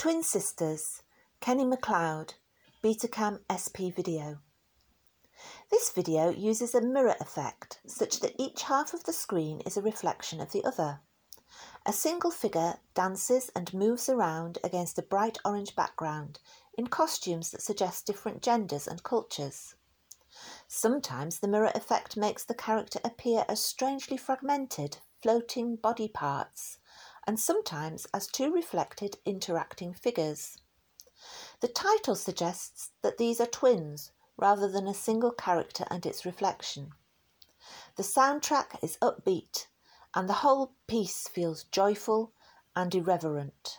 Twin Sisters, Kenny Macleod, Betacam SP Video. This video uses a mirror effect such that each half of the screen is a reflection of the other. A single figure dances and moves around against a bright orange background in costumes that suggest different genders and cultures. Sometimes the mirror effect makes the character appear as strangely fragmented, floating body parts, and sometimes as two reflected interacting figures. The title suggests that these are twins rather than a single character and its reflection. The soundtrack is upbeat and the whole piece feels joyful and irreverent.